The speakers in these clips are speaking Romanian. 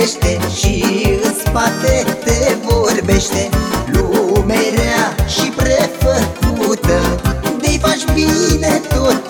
crește Și în spate te vorbește. Lumerea și prefăcută De-i faci bine tot.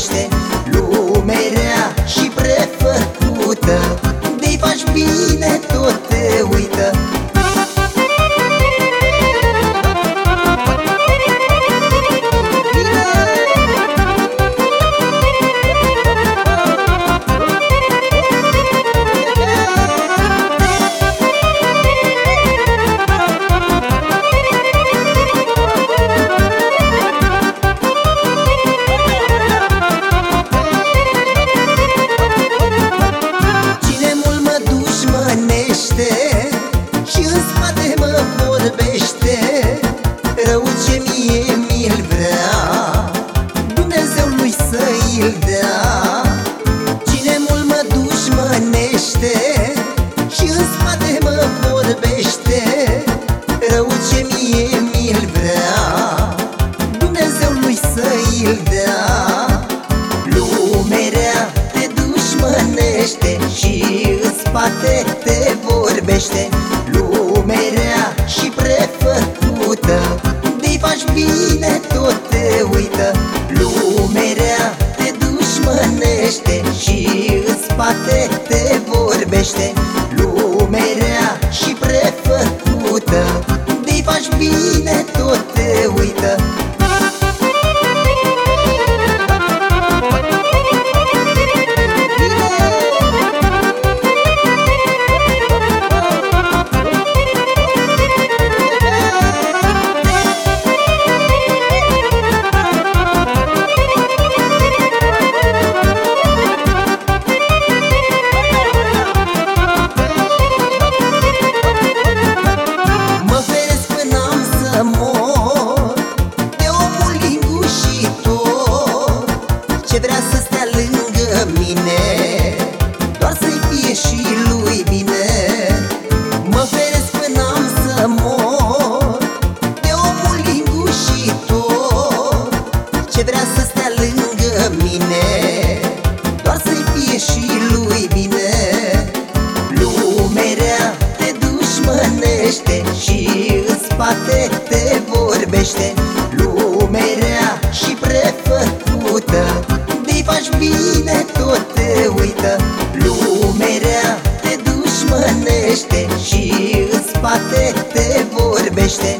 Vorbește Lumea Rău ce mie mi-l vrea Dumnezeu lui să-i-l dea. Lumea rea te dușmănește Și în spate te vorbește. Lumea rea și prefăcută De-i faci bine tot te uită uită Ce vrea să stea lângă mine. Doar să-i fie și lui bine. Mă feresc până am să mor De omul lingușitor Ce vrea să stea lângă mine Doar să-i fie și lui bine. Lumea rea te dușmănește Și în spate te vorbește faci bine, tot te uită. Lumea rea te dușmănește Și în spate te vorbește